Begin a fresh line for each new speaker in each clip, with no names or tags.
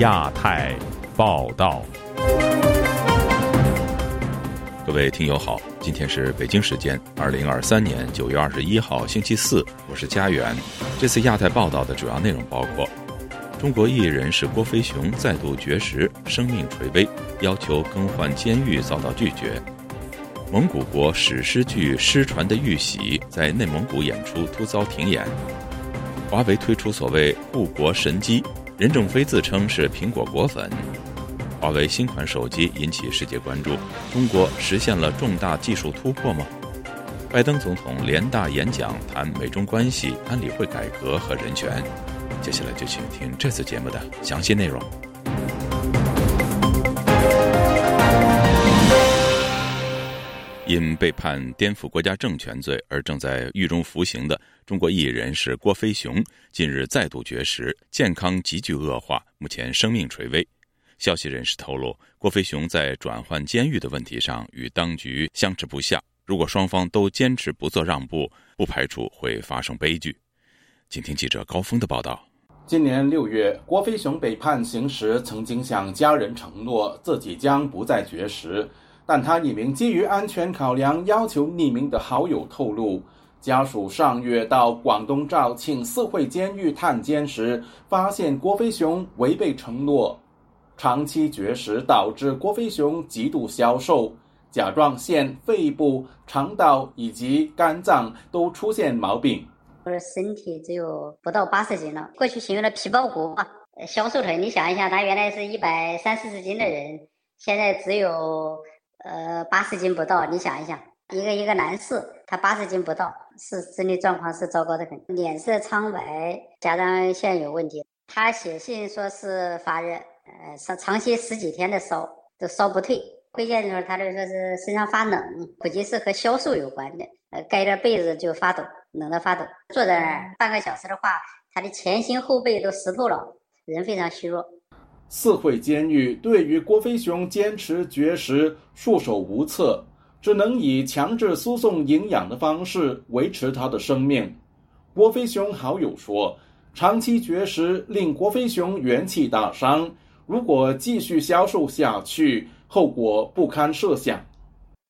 亚太报道，各位听友好，今天是北京时间二零二三年九月二十一号星期四，我是佳远。这次亚太报道的主要内容包括：中国艺人是郭飞雄再度绝食，生命垂危，要求更换监狱遭到拒绝；蒙古国史诗剧《失传的玉玺》在内蒙古演出突遭停演；华为推出所谓护国神机。任正非自称是苹果果粉，华为新款手机引起世界关注。中国实现了重大技术突破吗？拜登总统联大演讲谈美中关系、安理会改革和人权。接下来就请听这次节目的详细内容。因被判颠覆国家政权罪而正在狱中服刑的中国艺人是郭飞雄，近日再度绝食，健康急剧恶化，目前生命垂危。消息人士透露，郭飞雄在转换监狱的问题上与当局相持不下，如果双方都坚持不做让步，不排除会发生悲剧。请听记者高峰的报道。
今年六月，郭飞雄被判刑时，曾经向家人承诺自己将不再绝食。但他一名基于安全考量要求匿名的好友透露，家属上月到广东肇庆四会监狱探监时，发现郭飞雄违背承诺，长期绝食导致郭飞雄极度消瘦，甲状腺、肺部、肠道以及肝脏都出现毛病。
我的身体只有不到八十斤了，过去形容的皮包骨啊，消瘦腿。你想一下，他原来是一百三四十斤的人，现在只有。呃，八十斤不到，你想一想，一个一个男士，他八十斤不到，是身体状况是糟糕的很，脸色苍白，甲状腺有问题。他写信说是发热，呃，烧长期十几天的烧都烧不退。回见的时候，他就说是身上发冷，估计是和消瘦有关的。呃，盖着被子就发抖，冷得发抖。坐在那儿半个小时的话，他的前心后背都湿透了，人非常虚弱。
四惠监狱对于郭飞雄坚持绝食束手无策，只能以强制输送营养的方式维持他的生命。郭飞雄好友说：“长期绝食令郭飞雄元气大伤，如果继续消瘦下去，后果不堪设想。”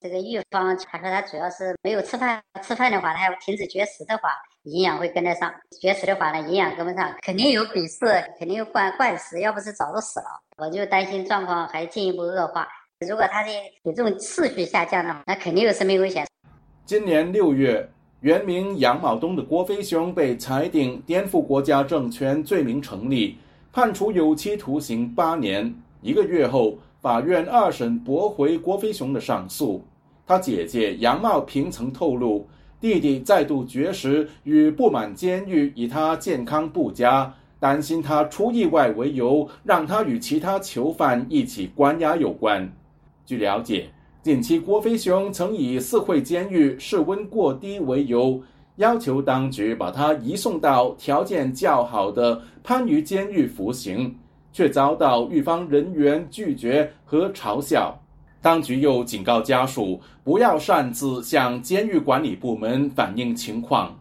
这个预防，他说他主要是没有吃饭，吃饭的话，他要停止绝食的话，营养会跟得上；绝食的话呢，营养跟不上，肯定有鄙视，肯定有灌灌食，要不是早就死了。我就担心状况还进一步恶化。如果他的体重持续下降的话，那肯定有生命危险。
今年六月，原名杨茂东的郭飞雄被裁定颠覆国家政权罪名成立，判处有期徒刑八年。一个月后，法院二审驳回郭飞雄的上诉。他姐姐杨茂平曾透露，弟弟再度绝食与不满监狱以他健康不佳、担心他出意外为由，让他与其他囚犯一起关押有关。据了解，近期郭飞雄曾以四惠监狱室温过低为由，要求当局把他移送到条件较好的番禺监狱服刑，却遭到狱方人员拒绝和嘲笑。当局又警告家属不要擅自向监狱管理部门反映情况。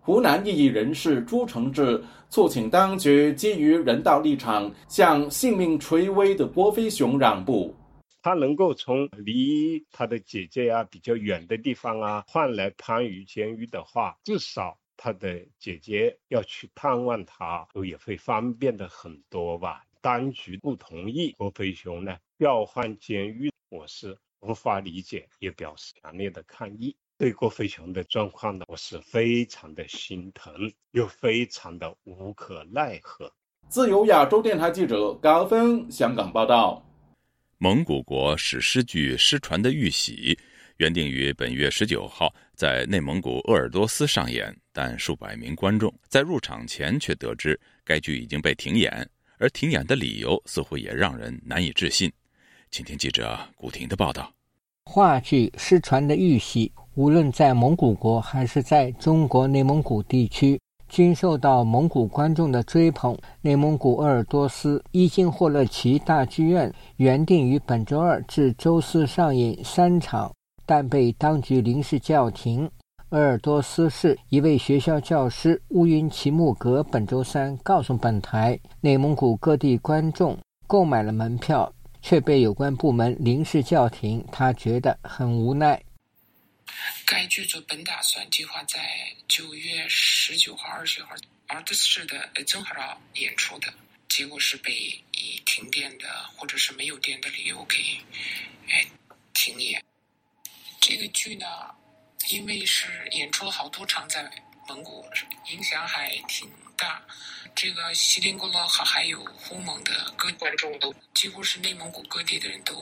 湖南异议人士朱承志促请当局基于人道立场，向性命垂危的郭飞雄让步。
他能够从离他的姐姐呀比较远的地方啊换来番禺监狱的话，至少他的姐姐要去探望他，也会方便的很多吧。当局不同意郭飞雄呢调换监狱。我是无法理解，也表示强烈的抗议。对郭飞雄的状况呢，我是非常的心疼，又非常的无可奈何。
自由亚洲电台记者高峰香港报道：
蒙古国史诗剧《失传的玉玺》原定于本月十九号在内蒙古鄂尔多斯上演，但数百名观众在入场前却得知该剧已经被停演，而停演的理由似乎也让人难以置信。请听记者古婷的报道。
话剧《失传的玉玺》，无论在蒙古国还是在中国内蒙古地区，均受到蒙古观众的追捧。内蒙古鄂尔多斯伊金霍勒旗大剧院原定于本周二至周四上映三场，但被当局临时叫停。鄂尔多斯市一位学校教师乌云齐木格本周三告诉本台，内蒙古各地观众购买了门票，却被有关部门临时叫停，他觉得很无奈。
该剧组本打算计划在九月十九号、二十号鄂尔多斯市的曾哈尔演出的，结果是被以停电的或者是没有电的理由给哎停演。这个剧呢？因为是演出了好多场在蒙古，影响还挺大。这个锡林郭勒和还有呼蒙的各观众都几乎是内蒙古各地的人都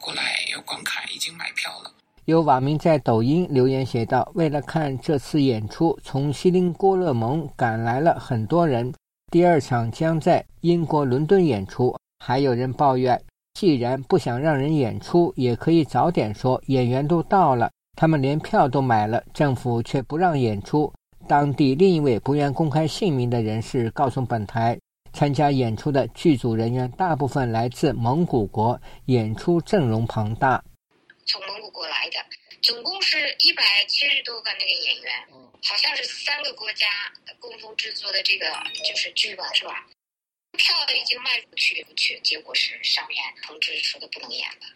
过来要观看，已经买票了。
有网民在抖音留言写道：“为了看这次演出，从锡林郭勒盟赶来了很多人。第二场将在英国伦敦演出。”还有人抱怨：“既然不想让人演出，也可以早点说，演员都到了。”他们连票都买了，政府却不让演出。当地另一位不愿公开姓名的人士告诉本台，参加演出的剧组人员大部分来自蒙古国，演出阵容庞大。
从蒙古国来的，总共是一百七十多个那个演员，好像是三个国家共同制作的这个就是剧吧，是吧？票已经卖出去，去，结果是上面通知说的不能演了。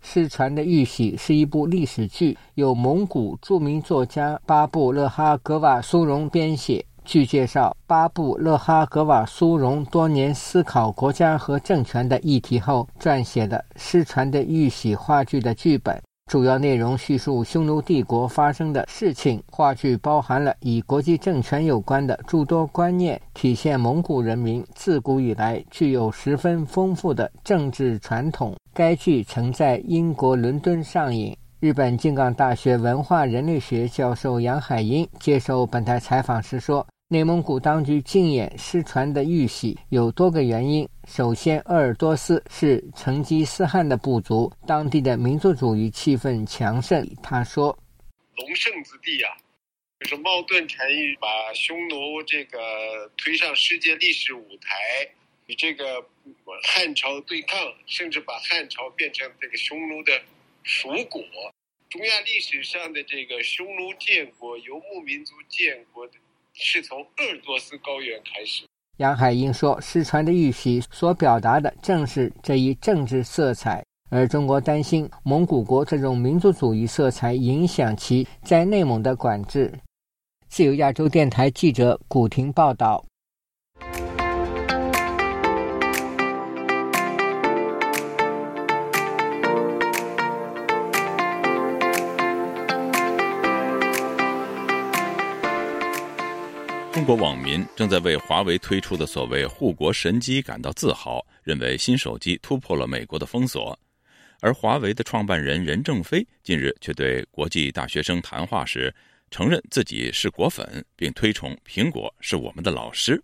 失传的玉玺是一部历史剧，由蒙古著名作家巴布勒哈格瓦苏荣编写。据介绍，巴布勒哈格瓦苏荣多年思考国家和政权的议题后，撰写的《失传的玉玺》话剧的剧本。主要内容叙述匈奴帝国发生的事情。话剧包含了与国际政权有关的诸多观念，体现蒙古人民自古以来具有十分丰富的政治传统。该剧曾在英国伦敦上映。日本静冈大学文化人类学教授杨海英接受本台采访时说。内蒙古当局禁演失传的玉玺有多个原因。首先，鄂尔多斯是成吉思汗的部族，当地的民族主义气氛强盛。他说：“
龙盛之地啊，就是矛盾产于把匈奴这个推上世界历史舞台，与这个汉朝对抗，甚至把汉朝变成这个匈奴的属国。中亚历史上的这个匈奴建国、游牧民族建国的。”是从鄂尔多斯高原开始。
杨海英说：“失传的玉玺所表达的正是这一政治色彩，而中国担心蒙古国这种民族主义色彩影响其在内蒙的管制。”自由亚洲电台记者古婷报道。
中国网民正在为华为推出的所谓“护国神机”感到自豪，认为新手机突破了美国的封锁。而华为的创办人任正非近日却对国际大学生谈话时，承认自己是果粉，并推崇苹果是我们的老师。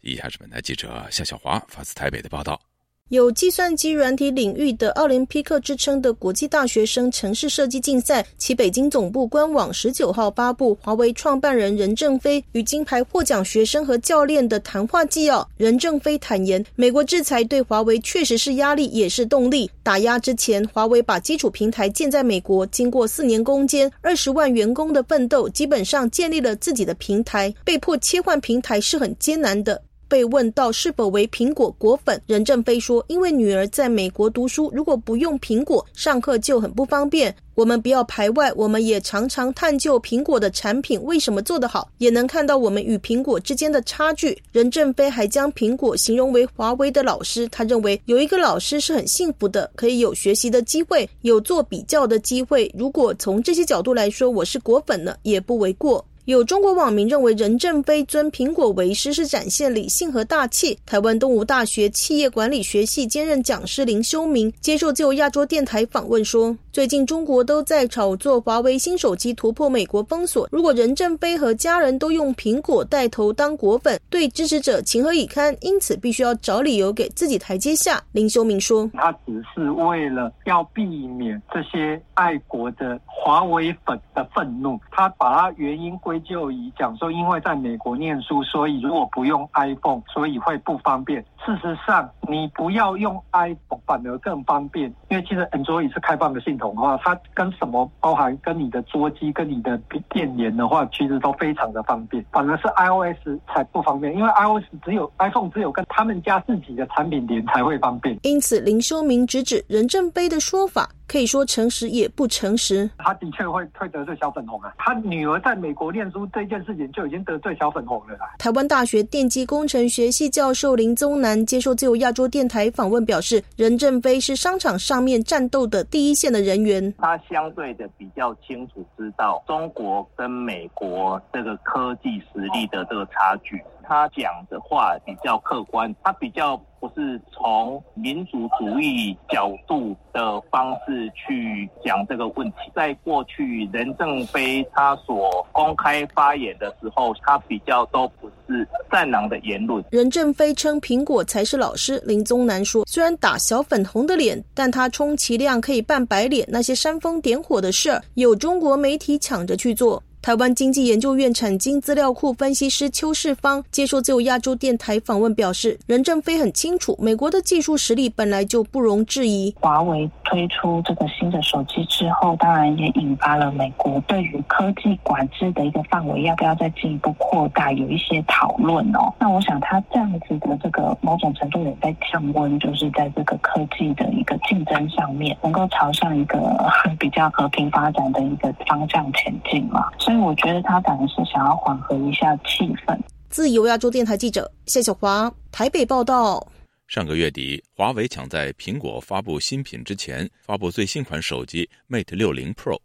以下是本台记者夏小华发自台北的报道。
有计算机软体领域的奥林匹克之称的国际大学生城市设计竞赛，其北京总部官网十九号发布华为创办人任正非与金牌获奖学生和教练的谈话纪要。任正非坦言，美国制裁对华为确实是压力，也是动力。打压之前，华为把基础平台建在美国，经过四年攻坚、二十万员工的奋斗，基本上建立了自己的平台。被迫切换平台是很艰难的。被问到是否为苹果果粉，任正非说：“因为女儿在美国读书，如果不用苹果上课就很不方便。我们不要排外，我们也常常探究苹果的产品为什么做得好，也能看到我们与苹果之间的差距。”任正非还将苹果形容为华为的老师，他认为有一个老师是很幸福的，可以有学习的机会，有做比较的机会。如果从这些角度来说，我是果粉呢，也不为过。有中国网民认为任正非尊苹果为师是展现理性和大气。台湾东吴大学企业管理学系兼任讲师林修明接受自由亚洲电台访问说：“最近中国都在炒作华为新手机突破美国封锁，如果任正非和家人都用苹果带头当果粉，对支持者情何以堪？因此必须要找理由给自己台阶下。”林修明说：“
他只是为了要避免这些爱国的华为粉的愤怒，他把他原因归。”咎于讲说，因为在美国念书，所以如果不用 iPhone，所以会不方便。事实上，你不要用 iPhone 反而更方便，因为其实 Android 是开放的系统的话，它跟什么包含跟你的桌机、跟你的电联的话，其实都非常的方便。反而是 iOS 才不方便，因为 iOS 只有 iPhone 只有跟他们家自己的产品连才会方便。
因此，林修明直指任正非的说法。可以说诚实也不诚实。
他的确会会得罪小粉红啊！他女儿在美国念书这件事情就已经得罪小粉红了。
台湾大学电机工程学系教授林宗南接受自由亚洲电台访问表示，任正非是商场上面战斗的第一线的人员。
他相对的比较清楚知道中国跟美国这个科技实力的这个差距。他讲的话比较客观，他比较不是从民族主义角度的方式去讲这个问题。在过去，任正非他所公开发言的时候，他比较都不是战狼的言论。
任正非称苹果才是老师，林宗南说，虽然打小粉红的脸，但他充其量可以扮白脸。那些煽风点火的事儿，有中国媒体抢着去做。台湾经济研究院产经资料库分析师邱世芳接受自由亚洲电台访问表示，任正非很清楚，美国的技术实力本来就不容置疑。
华为推出这个新的手机之后，当然也引发了美国对于科技管制的一个范围要不要再进一步扩大，有一些讨论哦。那我想他这样子的这个某种程度也在降温，就是在这个科技的一个竞争上面，能够朝向一个 比较和平发展的一个方向前进嘛。所以。我觉得他可能是想要缓和一下气氛。
自由亚洲电台记者谢小华台北报道：
上个月底，华为抢在苹果发布新品之前发布最新款手机 Mate 六零 Pro。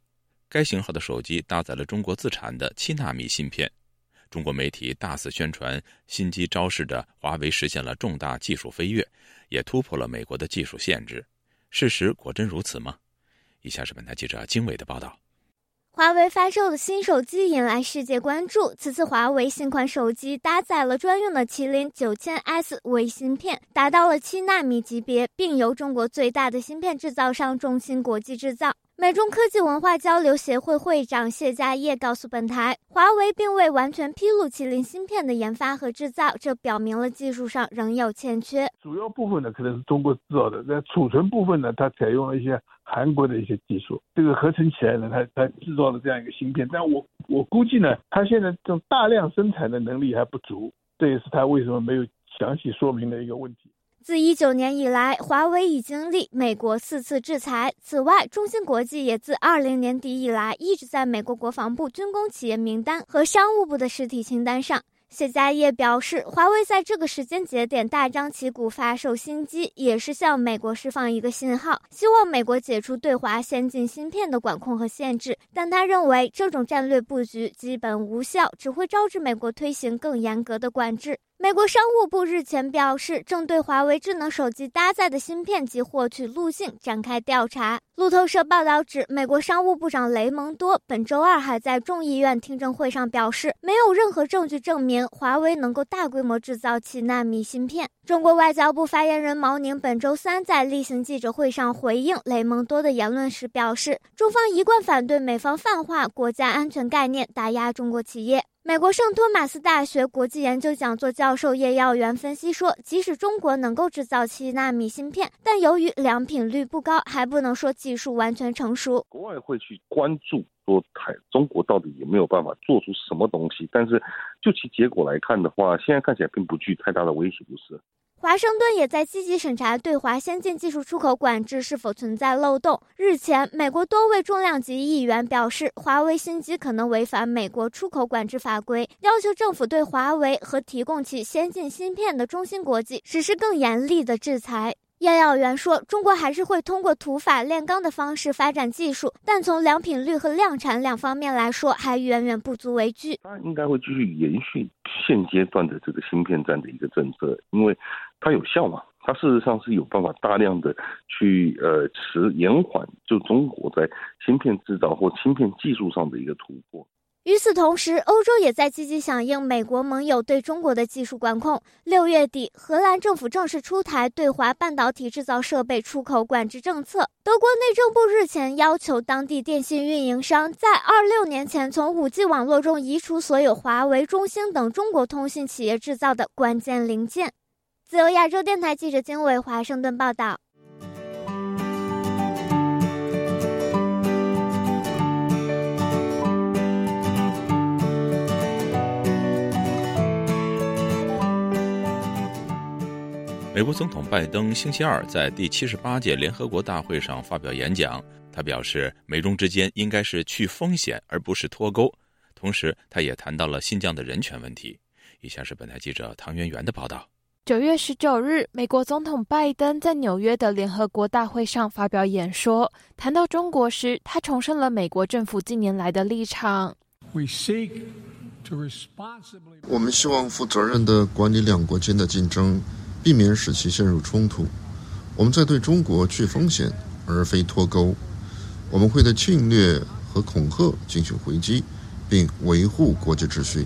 该型号的手机搭载了中国自产的七纳米芯片。中国媒体大肆宣传新机，昭示着华为实现了重大技术飞跃，也突破了美国的技术限制。事实果真如此吗？以下是本台记者经纬的报道。
华为发售的新手机引来世界关注。此次华为新款手机搭载了专用的麒麟九千 S 微芯片，达到了七纳米级别，并由中国最大的芯片制造商中芯国际制造。美中科技文化交流协会会长谢家业告诉本台，华为并未完全披露麒麟芯片的研发和制造，这表明了技术上仍有欠缺。
主要部分呢可能是中国制造的，在储存部分呢，它采用了一些韩国的一些技术，这个合成起来呢，它它制造了这样一个芯片。但我我估计呢，它现在这种大量生产的能力还不足，这也是它为什么没有详细说明的一个问题。
自一九年以来，华为已经历美国四次制裁。此外，中芯国际也自二零年底以来一直在美国国防部军工企业名单和商务部的实体清单上。谢家业表示，华为在这个时间节点大张旗鼓发售新机，也是向美国释放一个信号，希望美国解除对华先进芯片的管控和限制。但他认为，这种战略布局基本无效，只会招致美国推行更严格的管制。美国商务部日前表示，正对华为智能手机搭载的芯片及获取路径展开调查。路透社报道指，美国商务部长雷蒙多本周二还在众议院听证会上表示，没有任何证据证明华为能够大规模制造七纳米芯片。中国外交部发言人毛宁本周三在例行记者会上回应雷蒙多的言论时表示，中方一贯反对美方泛化国家安全概念，打压中国企业。美国圣托马斯大学国际研究讲座教授叶耀元分析说，即使中国能够制造七纳米芯片，但由于良品率不高，还不能说技术完全成熟。
国外会去关注说，台中国到底有没有办法做出什么东西？但是就其结果来看的话，现在看起来并不具太大的威胁，不是？
华盛顿也在积极审查对华先进技术出口管制是否存在漏洞。日前，美国多位重量级议员表示，华为新机可能违反美国出口管制法规，要求政府对华为和提供其先进芯片的中芯国际实施更严厉的制裁。叶耀元说：“中国还是会通过土法炼钢的方式发展技术，但从良品率和量产两方面来说，还远远不足为惧。
它应该会继续延续现阶段的这个芯片战的一个政策，因为它有效嘛。它事实上是有办法大量的去呃持延缓就中国在芯片制造或芯片技术上的一个突破。”
与此同时，欧洲也在积极响应美国盟友对中国的技术管控。六月底，荷兰政府正式出台对华半导体制造设备出口管制政策。德国内政部日前要求当地电信运营商在二六年前从五 G 网络中移除所有华为、中兴等中国通信企业制造的关键零件。自由亚洲电台记者金伟华盛顿报道。
美国总统拜登星期二在第七十八届联合国大会上发表演讲，他表示美中之间应该是去风险而不是脱钩。同时，他也谈到了新疆的人权问题。以下是本台记者唐媛媛的报道。
九月十九日，美国总统拜登在纽约的联合国大会上发表演说，谈到中国时，他重申了美国政府近年来的立场。We seek to responsibly...
我们希望负责任的管理两国间的竞争。避免使其陷入冲突，我们在对中国去风险而非脱钩。我们会对侵略和恐吓进行回击，并维护国际秩序。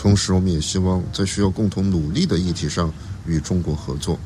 同时，我们也希望在需要共同努力的议题上与中国合作。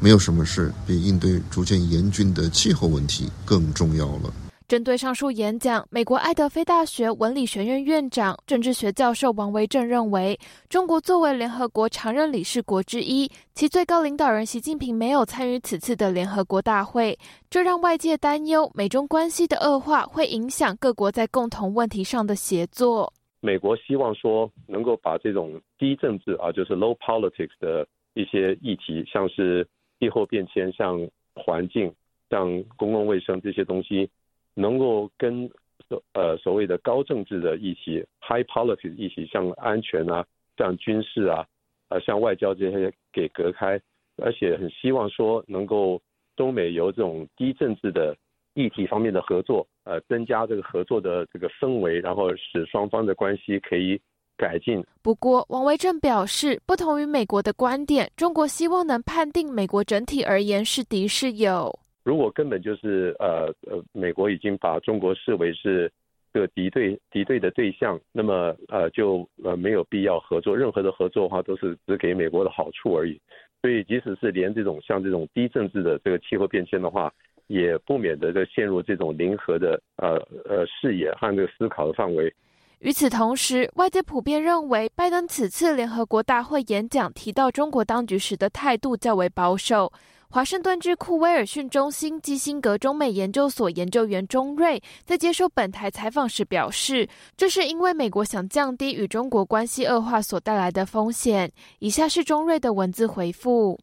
没有什么事比应对逐渐严峻的气候问题更重要了。
针对上述演讲，美国爱德菲大学文理学院院长、政治学教授王维正认为，中国作为联合国常任理事国之一，其最高领导人习近平没有参与此次的联合国大会，这让外界担忧美中关系的恶化会影响各国在共同问题上的协作。
美国希望说能够把这种低政治啊，就是 low politics 的一些议题，像是气候变迁、像环境、像公共卫生这些东西。能够跟所呃所谓的高政治的议题 （high politics） 议题，像安全啊、像军事啊、呃像外交这些给隔开，而且很希望说能够中美由这种低政治的议题方面的合作，呃增加这个合作的这个氛围，然后使双方的关系可以改进。
不过，王维正表示，不同于美国的观点，中国希望能判定美国整体而言是敌是友。
如果根本就是呃呃，美国已经把中国视为是个敌对敌对的对象，那么呃就呃没有必要合作，任何的合作的话都是只给美国的好处而已。所以即使是连这种像这种低政治的这个气候变迁的话，也不免得的陷入这种零和的呃呃视野和这个思考的范围。
与此同时，外界普遍认为，拜登此次联合国大会演讲提到中国当局时的态度较为保守。华盛顿智库威尔逊中心基辛格中美研究所研究员钟瑞在接受本台采访时表示，这是因为美国想降低与中国关系恶化所带来的风险。以下是钟瑞的文字回复。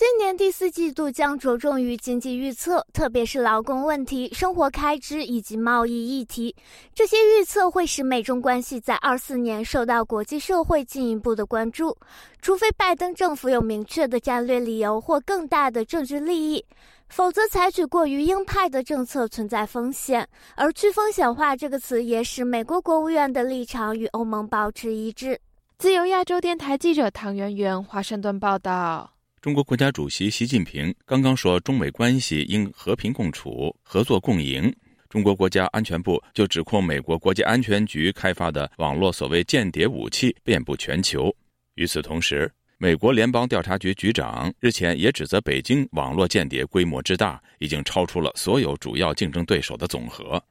今年第四季度将着重于经济预测，特别是劳工问题、生活开支以及贸易议题。这些预测会使美中关系在二四年受到国际社会进一步的关注，除非拜登政府有明确的战略理由或更大的政治利益，否则采取过于鹰派的政策存在风险。而“去风险化”这个词也使美国国务院的立场与欧盟保持一致。
自由亚洲电台记者唐媛媛华盛顿报道。
中国国家主席习近平刚刚说，中美关系应和平共处、合作共赢。中国国家安全部就指控美国国家安全局开发的网络所谓间谍武器遍布全球。与此同时，美国联邦调查局局长日前也指责北京网络间谍规模之大，已经超出了所有主要竞争对手的总和。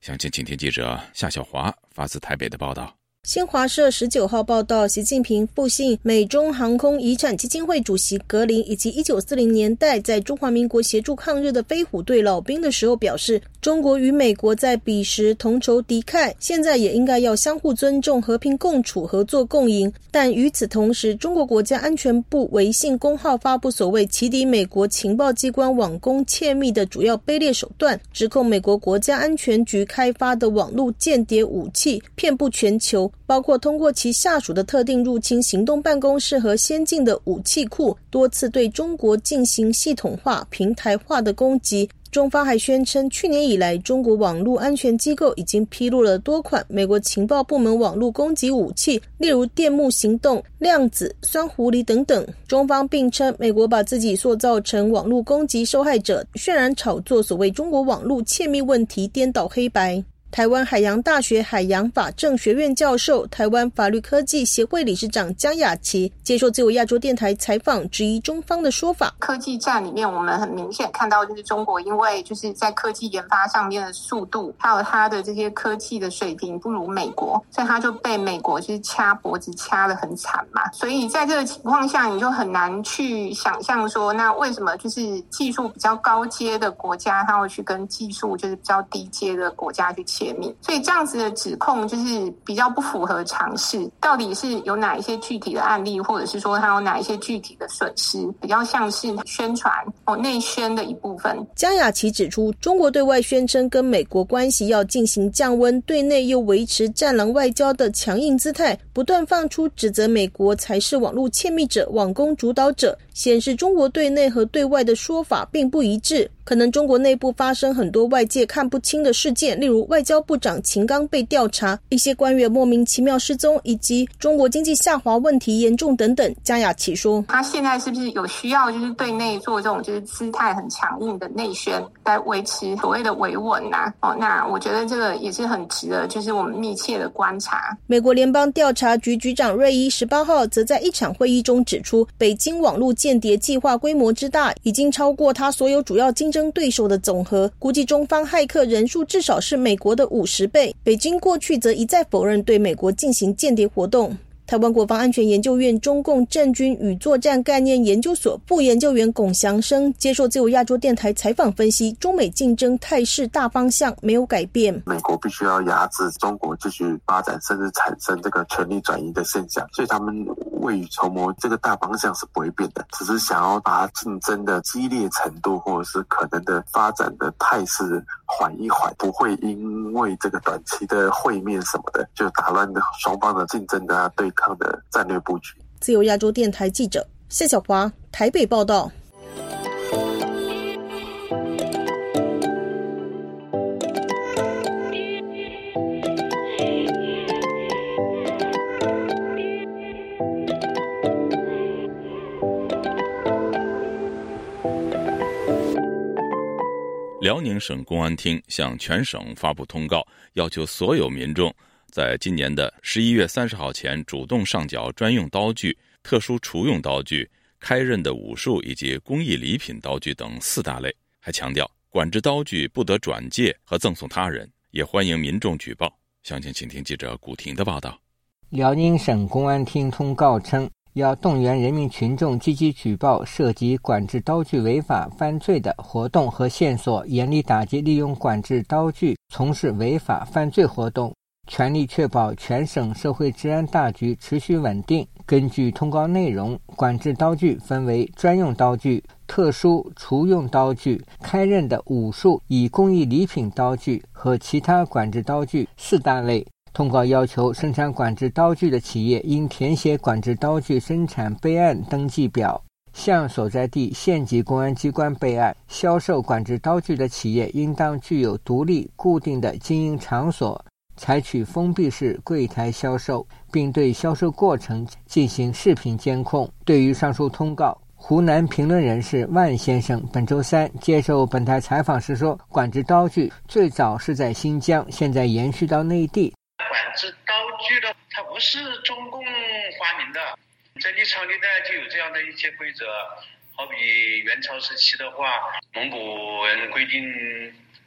详情，请听记者夏小华发自台北的报道。
新华社十九号报道，习近平复信美中航空遗产基金会主席格林，以及一九四零年代在中华民国协助抗日的飞虎队老兵的时候，表示中国与美国在彼时同仇敌忾，现在也应该要相互尊重、和平共处、合作共赢。但与此同时，中国国家安全部微信公号发布所谓起底美国情报机关网攻窃密的主要卑劣手段，指控美国国家安全局开发的网络间谍武器遍布全球。包括通过其下属的特定入侵行动办公室和先进的武器库，多次对中国进行系统化、平台化的攻击。中方还宣称，去年以来，中国网络安全机构已经披露了多款美国情报部门网络攻击武器，例如电幕行动、量子、酸狐狸等等。中方并称，美国把自己塑造成网络攻击受害者，渲染炒作所谓中国网络窃密问题，颠倒黑白。台湾海洋大学海洋法政学院教授、台湾法律科技协会理事长江雅琪接受自由亚洲电台采访，质疑中方的说法。
科技战里面，我们很明显看到，就是中国因为就是在科技研发上面的速度，还有它的这些科技的水平不如美国，所以它就被美国就是掐脖子掐得很惨嘛。所以在这个情况下，你就很难去想象说，那为什么就是技术比较高阶的国家，它会去跟技术就是比较低阶的国家去？泄密，所以这样子的指控就是比较不符合常识。到底是有哪一些具体的案例，或者是说它有哪一些具体的损失，比较像是宣传哦内宣的一部分。
江雅琪指出，中国对外宣称跟美国关系要进行降温，对内又维持战狼外交的强硬姿态，不断放出指责美国才是网络窃密者、网攻主导者，显示中国对内和对外的说法并不一致。可能中国内部发生很多外界看不清的事件，例如外交部长秦刚被调查，一些官员莫名其妙失踪，以及中国经济下滑问题严重等等。江雅琪说：“
他现在是不是有需要，就是对内做这种就是姿态很强硬的内宣，来维持所谓的维稳呐？哦，那我觉得这个也是很值得，就是我们密切的观察。”
美国联邦调查局局长瑞伊十八号则在一场会议中指出，北京网络间谍计划规模之大，已经超过他所有主要竞争。对手的总和，估计中方骇客人数至少是美国的五十倍。北京过去则一再否认对美国进行间谍活动。台湾国防安全研究院中共政军与作战概念研究所副研究员龚祥生接受自由亚洲电台采访分析，中美竞争态势大方向没有改变。
美国必须要压制中国继续发展，甚至产生这个权力转移的现象，所以他们未雨绸缪，这个大方向是不会变的，只是想要把竞争的激烈程度或者是可能的发展的态势缓一缓，不会因为这个短期的会面什么的就打乱的双方的竞争的对。的战略布局。
自由亚洲电台记者谢小华台北报道。
辽宁省公安厅向全省发布通告，要求所有民众。在今年的十一月三十号前，主动上缴专用刀具、特殊厨用刀具、开刃的武术以及工艺礼品刀具等四大类。还强调，管制刀具不得转借和赠送他人，也欢迎民众举报。详情，请听记者古婷的报道。
辽宁省公安厅通告称，要动员人民群众积极举报涉及管制刀具违法犯罪的活动和线索，严厉打击利用管制刀具从事违法犯罪活动。全力确保全省社会治安大局持续稳定。根据通告内容，管制刀具分为专用刀具、特殊厨用刀具、开刃的武术以工艺礼品刀具和其他管制刀具四大类。通告要求，生产管制刀具的企业应填写管制刀具生产备案登记表，向所在地县级公安机关备案。销售管制刀具的企业应当具有独立固定的经营场所。采取封闭式柜台销售，并对销售过程进行视频监控。对于上述通告，湖南评论人士万先生本周三接受本台采访时说：“管制刀具最早是在新疆，现在延续到内地。
管制刀具的，它不是中共发明的，在历朝历代就有这样的一些规则。好比元朝时期的话，蒙古人规定。”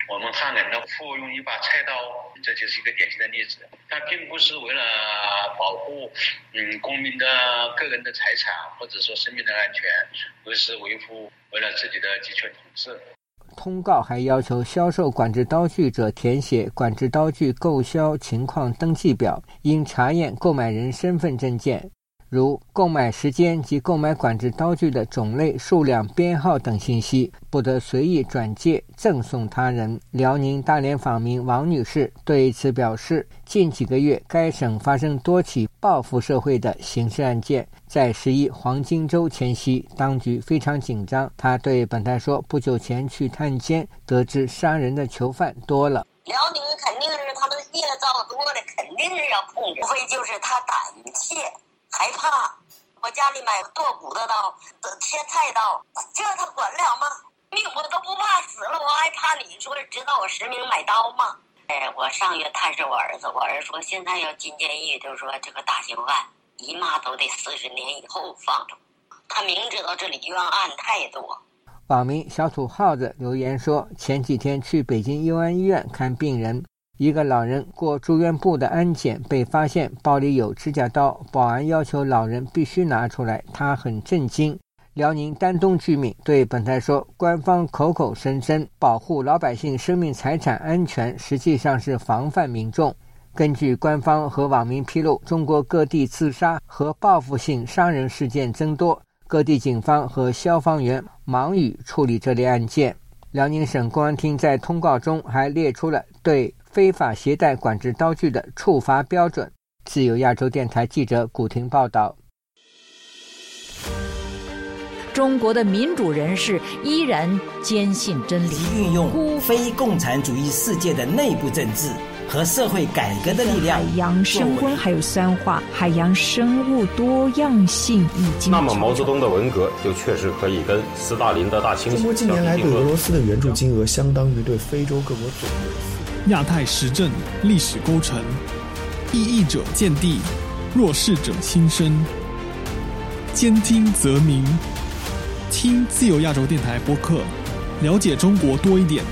我们汉人的复用一把菜刀，这就是一个典型的例子。它并不是为了保护嗯公民的个人的财产或者说生命的安全，而是维护为了自己的集权统治。
通告还要求销售管制刀具者填写管制刀具购销情况登记表，应查验购买人身份证件。如购买时间及购买管制刀具的种类、数量、编号等信息，不得随意转借、赠送他人。辽宁大连访民王女士对此表示，近几个月该省发生多起报复社会的刑事案件，在十一黄金周前夕，当局非常紧张。她对本台说，不久前去探监，得知杀人的囚犯多了。
辽宁肯定是他们业障多的，肯定是要控制，无非就是他胆怯。害怕，我家里买剁骨的刀、切菜刀，这他管了吗？命我都不怕死了，我还怕你说知道我实名买刀吗？哎我上月探视我儿子，我儿子说现在要进监狱，就说这个大刑犯姨妈都得四十年以后放出。他明知道这里冤案太多。
网民小土耗子留言说：前几天去北京佑安医院看病人，一个老人过住院部的安检，被发现包里有指甲刀，保安要求老人必须拿出来，他很震惊。辽宁丹东居民对本台说：“官方口口声声保护老百姓生命财产安全，实际上是防范民众。”根据官方和网民披露，中国各地自杀和报复性杀人事件增多，各地警方和消防员忙于处理这类案件。辽宁省公安厅在通告中还列出了对非法携带管制刀具的处罚标准。自由亚洲电台记者古婷报道。
中国的民主人士依然坚信真理，
运用非共产主义世界的内部政治和社会改革的力量。
海洋升温还有酸化，海洋生物多样性已经。
那么毛泽东的文革就确实可以跟斯大林的大清洗。
中国近年来对俄罗斯的援助金额相当于对非洲各国总
和。亚太时政历史构成，异议者见地，弱势者心声，兼听则明。听自由亚洲电台播客，了解中国多一点。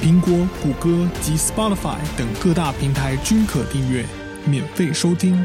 苹果、谷歌及 Spotify 等各大平台均可订阅，免费收听。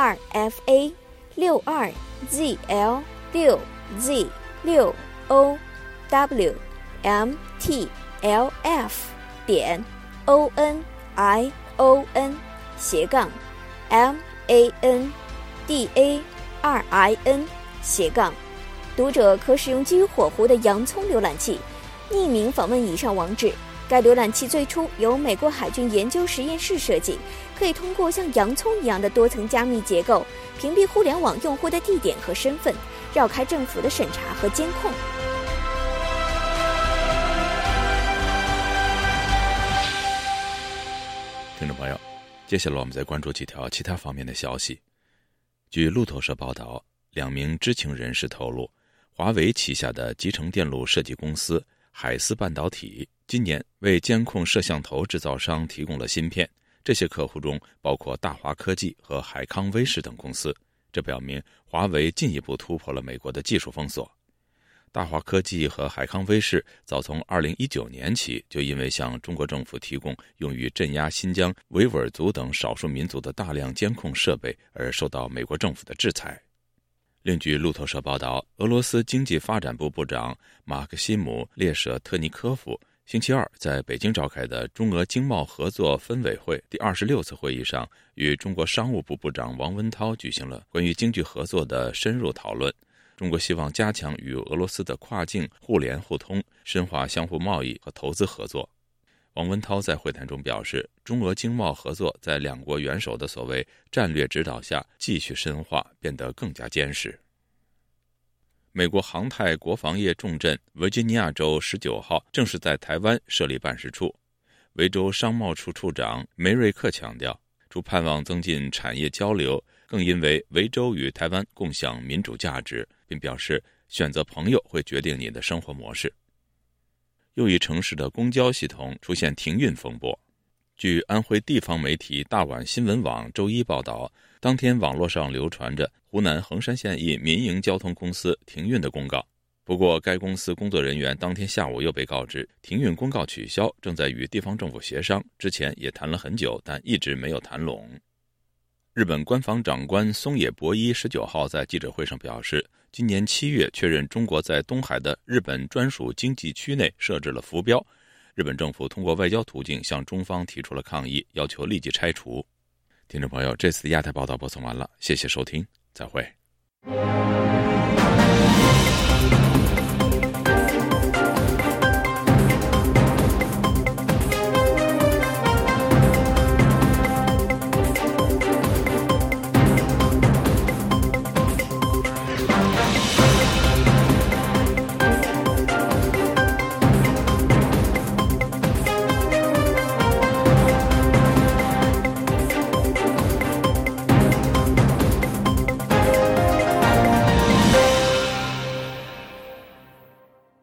r f a 六二 z l 六 z 六 o w m t l f 点 o n i o n 斜杠 m a n d a r i n 斜杠，读者可使用基于火狐的洋葱浏览器，匿名访问以上网址。该浏览器最初由美国海军研究实验室设计，可以通过像洋葱一样的多层加密结构，屏蔽互联网用户的地点和身份，绕开政府的审查和监控。
听众朋友，接下来我们再关注几条其他方面的消息。据路透社报道，两名知情人士透露，华为旗下的集成电路设计公司海思半导体今年为监控摄像头制造商提供了芯片，这些客户中包括大华科技和海康威视等公司。这表明华为进一步突破了美国的技术封锁。大华科技和海康威视早从2019年起就因为向中国政府提供用于镇压新疆维吾尔族等少数民族的大量监控设备而受到美国政府的制裁。另据路透社报道，俄罗斯经济发展部部长马克西姆·列舍特尼科夫星期二在北京召开的中俄经贸合作分委会第二十六次会议上，与中国商务部部长王文涛举行了关于经济合作的深入讨论。中国希望加强与俄罗斯的跨境互联互通，深化相互贸易和投资合作。王文涛在会谈中表示，中俄经贸合作在两国元首的所谓战略指导下继续深化，变得更加坚实。美国航太国防业重镇维吉尼亚州十九号正式在台湾设立办事处。维州商贸处处长梅瑞克强调，除盼望增进产业交流，更因为维州与台湾共享民主价值。并表示，选择朋友会决定你的生活模式。又一城市的公交系统出现停运风波。据安徽地方媒体大碗新闻网周一报道，当天网络上流传着湖南衡山县一民营交通公司停运的公告。不过，该公司工作人员当天下午又被告知，停运公告取消，正在与地方政府协商。之前也谈了很久，但一直没有谈拢。日本官方长官松野博一十九号在记者会上表示。今年七月，确认中国在东海的日本专属经济区内设置了浮标。日本政府通过外交途径向中方提出了抗议，要求立即拆除。听众朋友，这次的亚太报道播送完了，谢谢收听，再会。